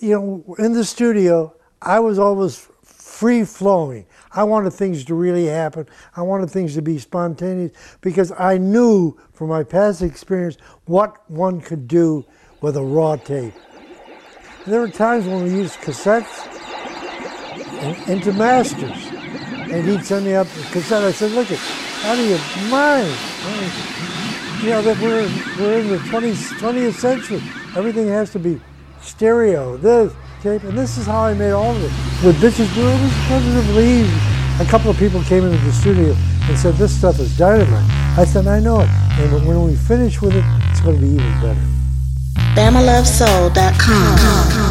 you know, in the studio, I was always free flowing. I wanted things to really happen. I wanted things to be spontaneous because I knew from my past experience what one could do with a raw tape. And there were times when we used cassettes into masters. And he'd send me up a cassette. I said, look, it, out of your mind. You know, that we're, we're in the 20th, 20th century. Everything has to be stereo, this, tape, and this is how I made all of it. With Bitches Brew, it was positively easy. A couple of people came into the studio and said, this stuff is dynamite. I said, I know it. And when we finish with it, it's going to be even better. BamaLoveSoul.com.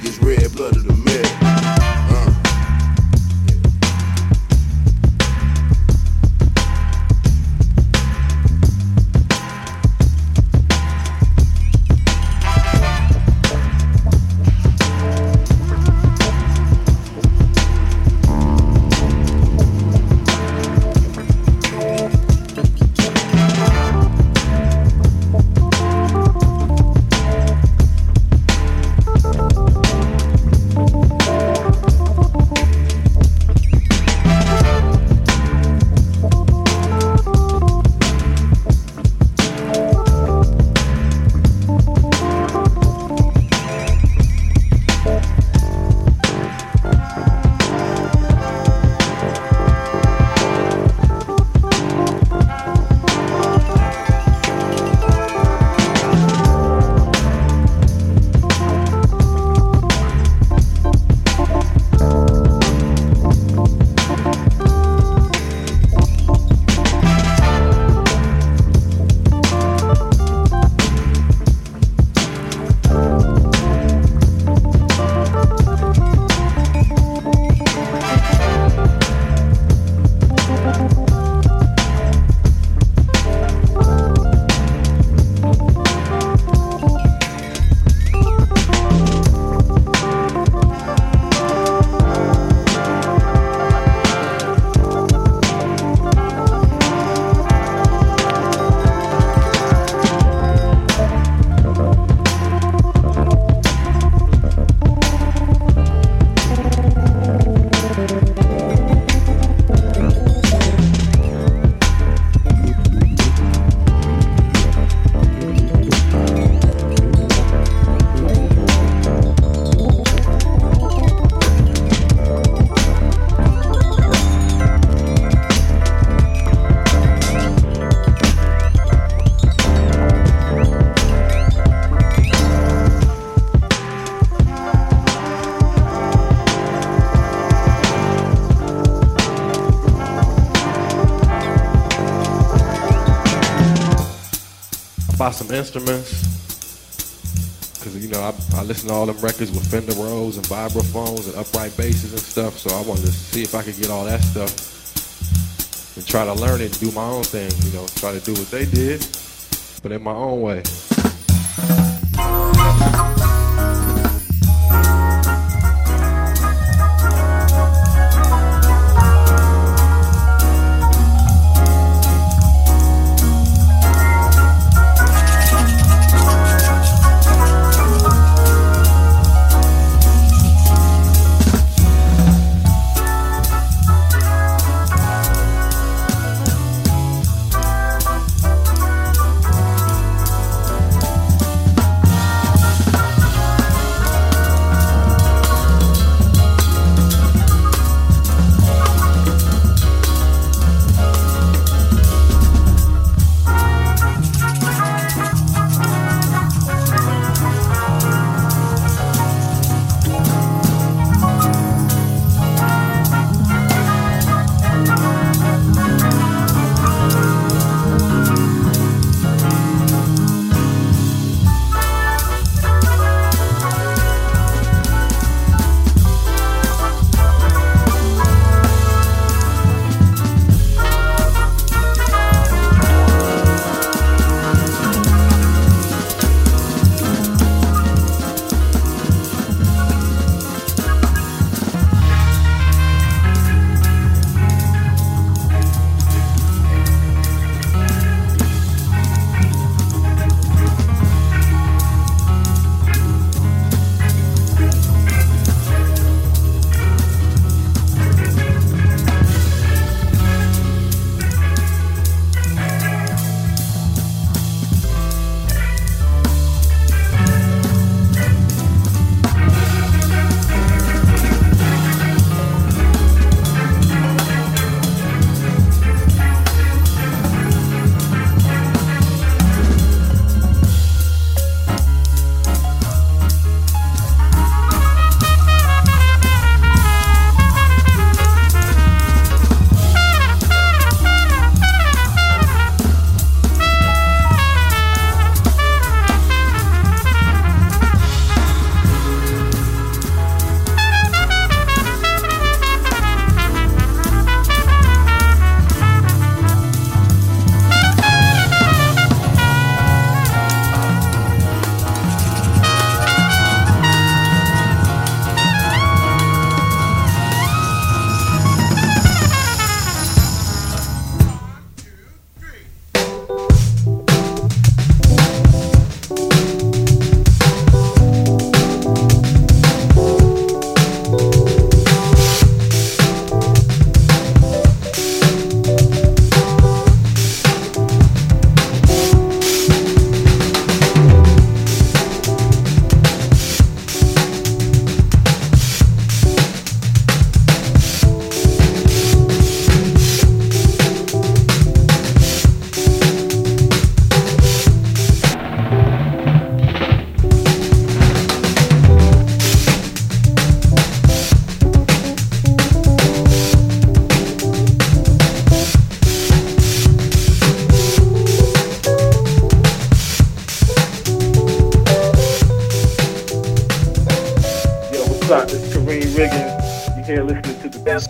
felonious, red instruments. Cause you know, I, I listen to all them records with Fender Rhodes and vibraphones and upright basses and stuff. So I wanted to see if I could get all that stuff and try to learn it and do my own thing. You know, try to do what they did, but in my own way.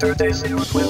The best with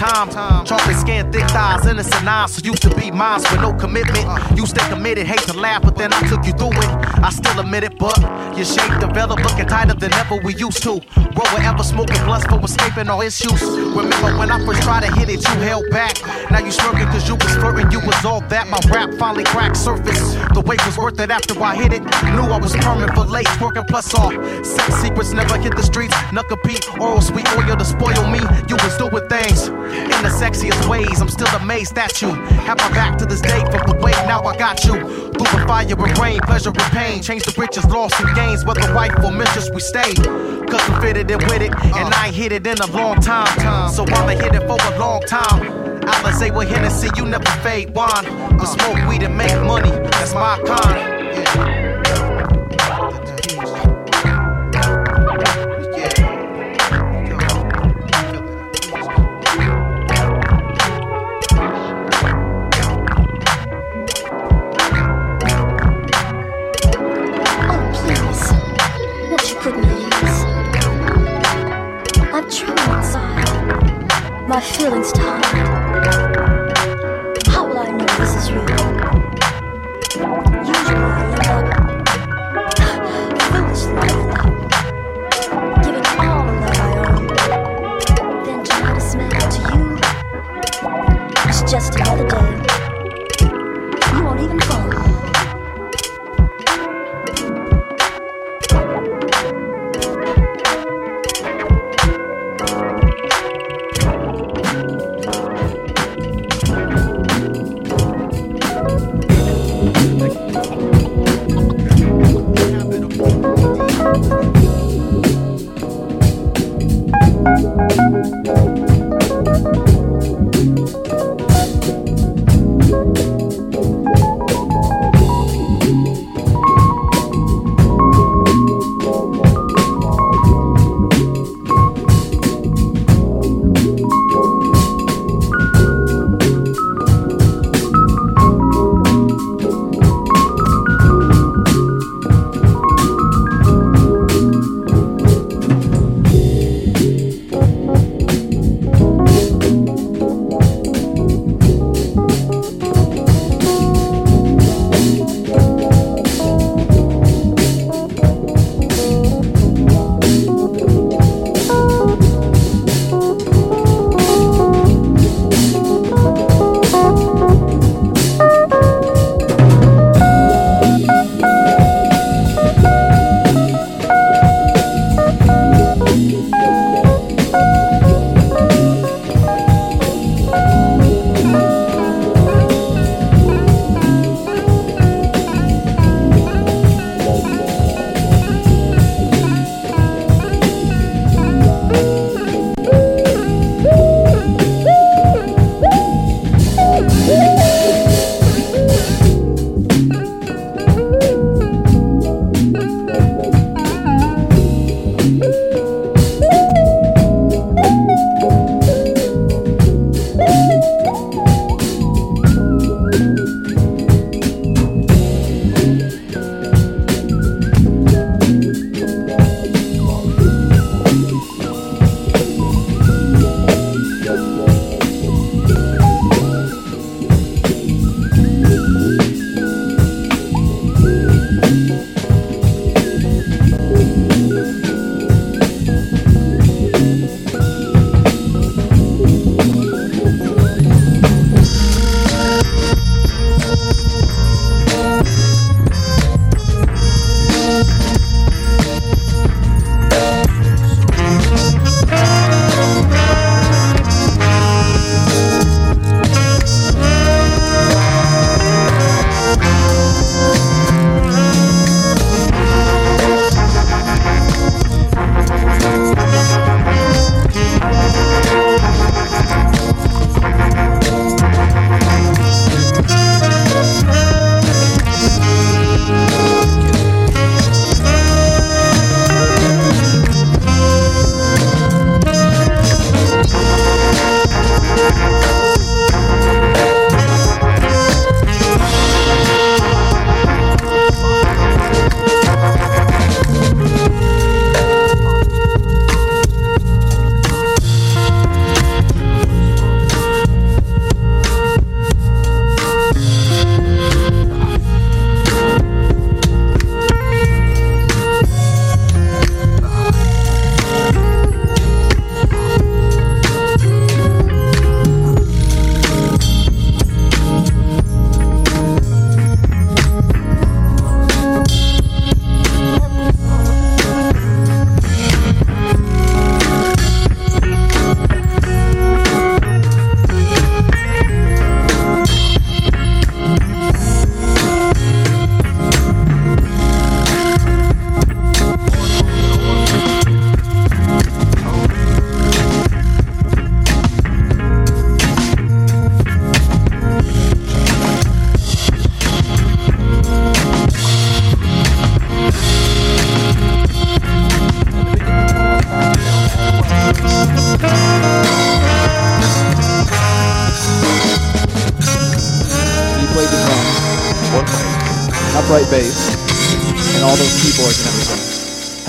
time. Chocolate skin, thick thighs, innocent eyes. Used to be mine with no commitment. You stay committed, hate to laugh, but then I took you through it. I still admit it, but your shape developed looking tighter than ever we used to. Roll wherever smoking blunts for escaping all issues. Remember when I first tried to hit it, you held back. Now you smirking cause you was flirting, you was all that. My rap finally cracked surface. The weight was worth it after I hit it. Knew I was permanent for late, working plus all. Sex secrets never hit the streets. Not compete, oral sweet oil to spoil me. You was doing things in the sexiest ways. I'm still amazed at you. Have my back to this day from the way now I got you. Through the fire and rain, pleasure and pain. Change the riches, loss and gains. Whether wife or mistress, we stayed. Cause we fitted it with it. And I ain't hit it in a long time. So I'ma hit it for a long time. Alizé with Hennessy, you never fade wine. But smoke weed and make money, that's my kind.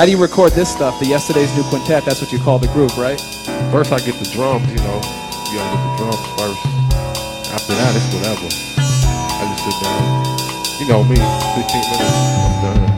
How do you record this stuff? The Yesterday's New Quintet, that's what you call the group, right? First, I get the drums, you know. You gotta get the drums first. After that, it's whatever. I just sit down. You know me, 15 minutes, I'm done.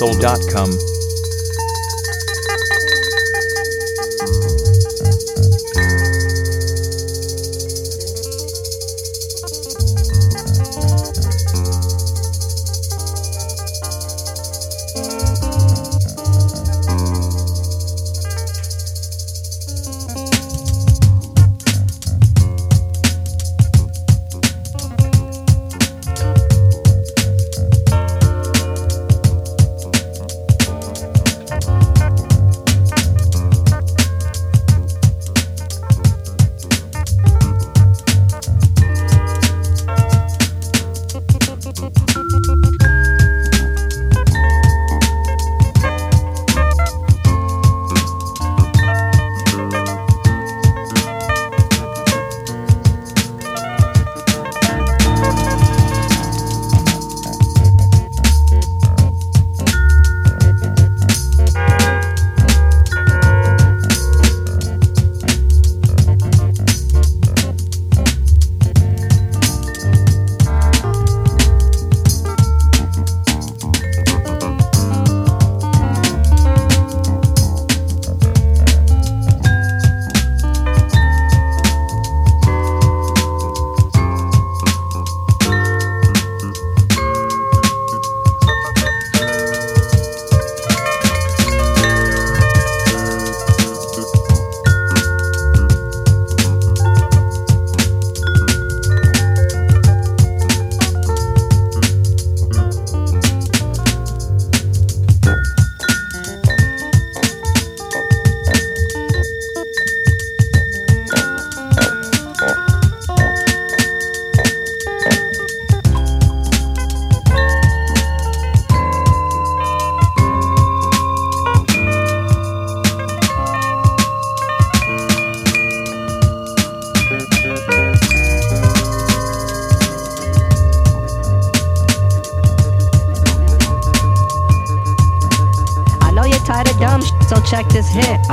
BamaLoveSoul.com.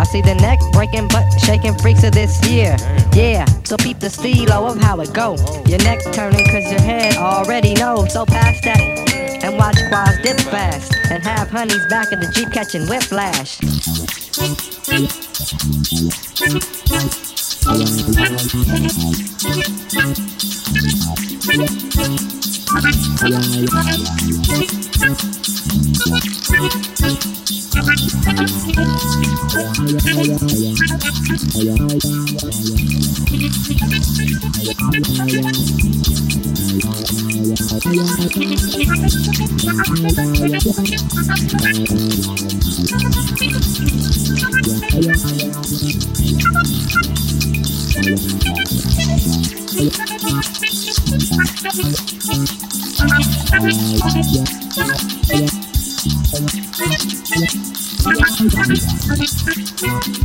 see the neck breaking, butt shaking freaks of this year. Yeah, so peep the stilo of how it go. Your neck turning cause your head already knows. So pass that and watch quads dip fast. And have honeys back of the Jeep catching whiplash.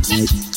Thank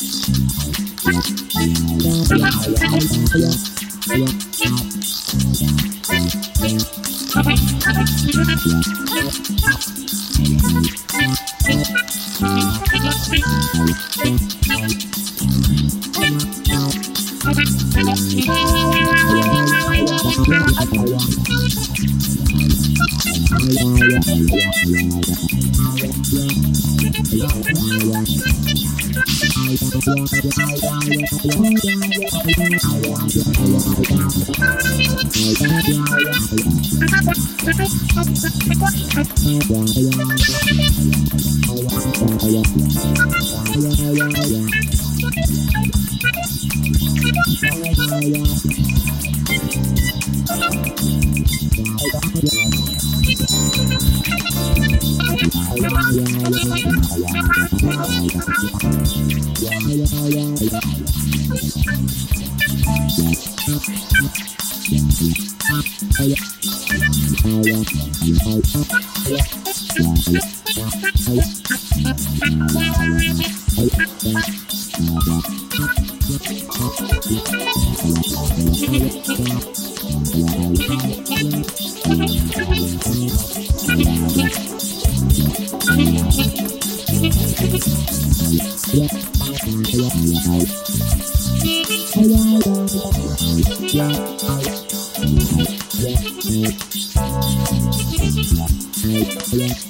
Yeah.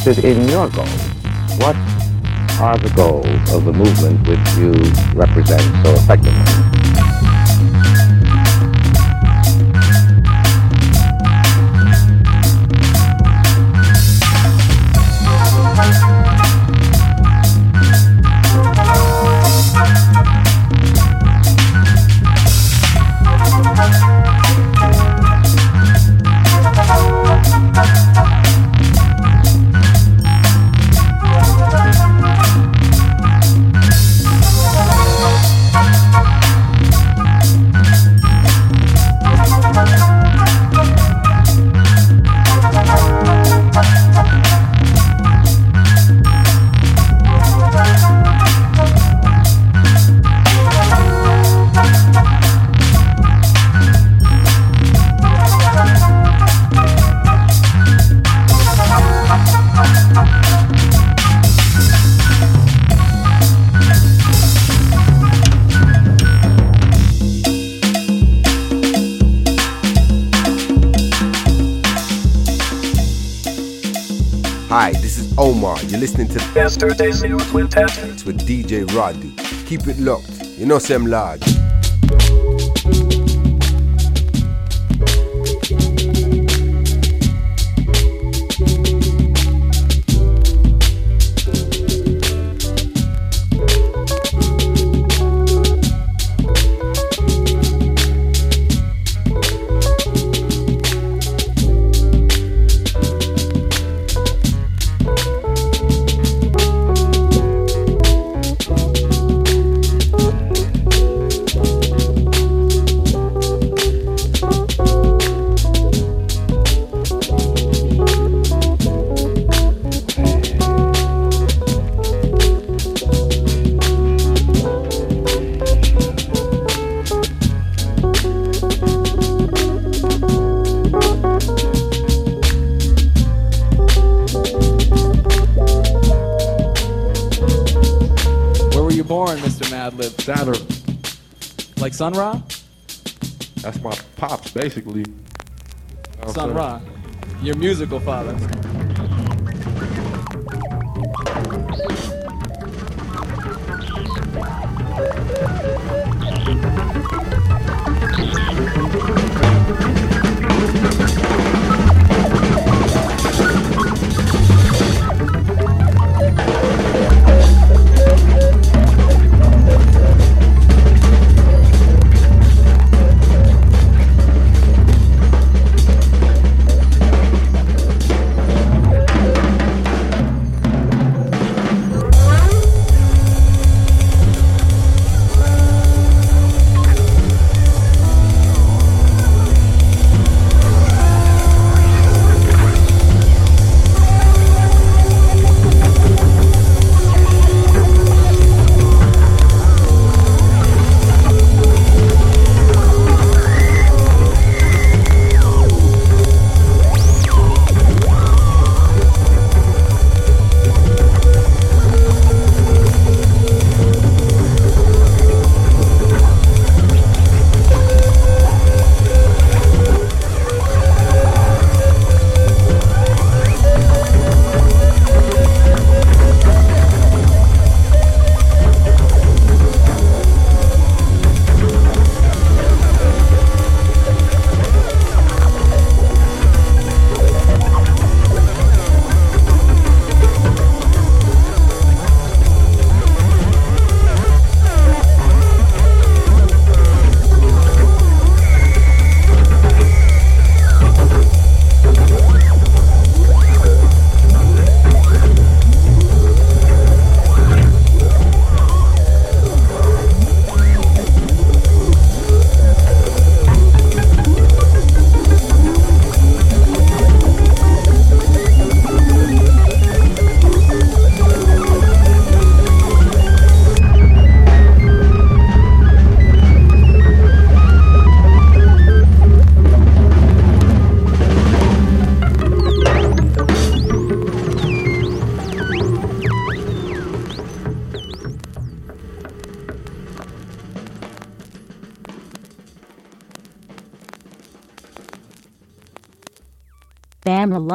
Interested in your goals. What are the goals of the movement which you represent so effectively? Hi, this is Omar. You're listening to Yesterday's new quintet. It's with DJ Roddy. Keep it locked. You know Sam Large. Sun Ra? That's my pops, basically. You know Sun? Ra. Your musical father.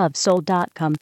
BamaLoveSoul.com.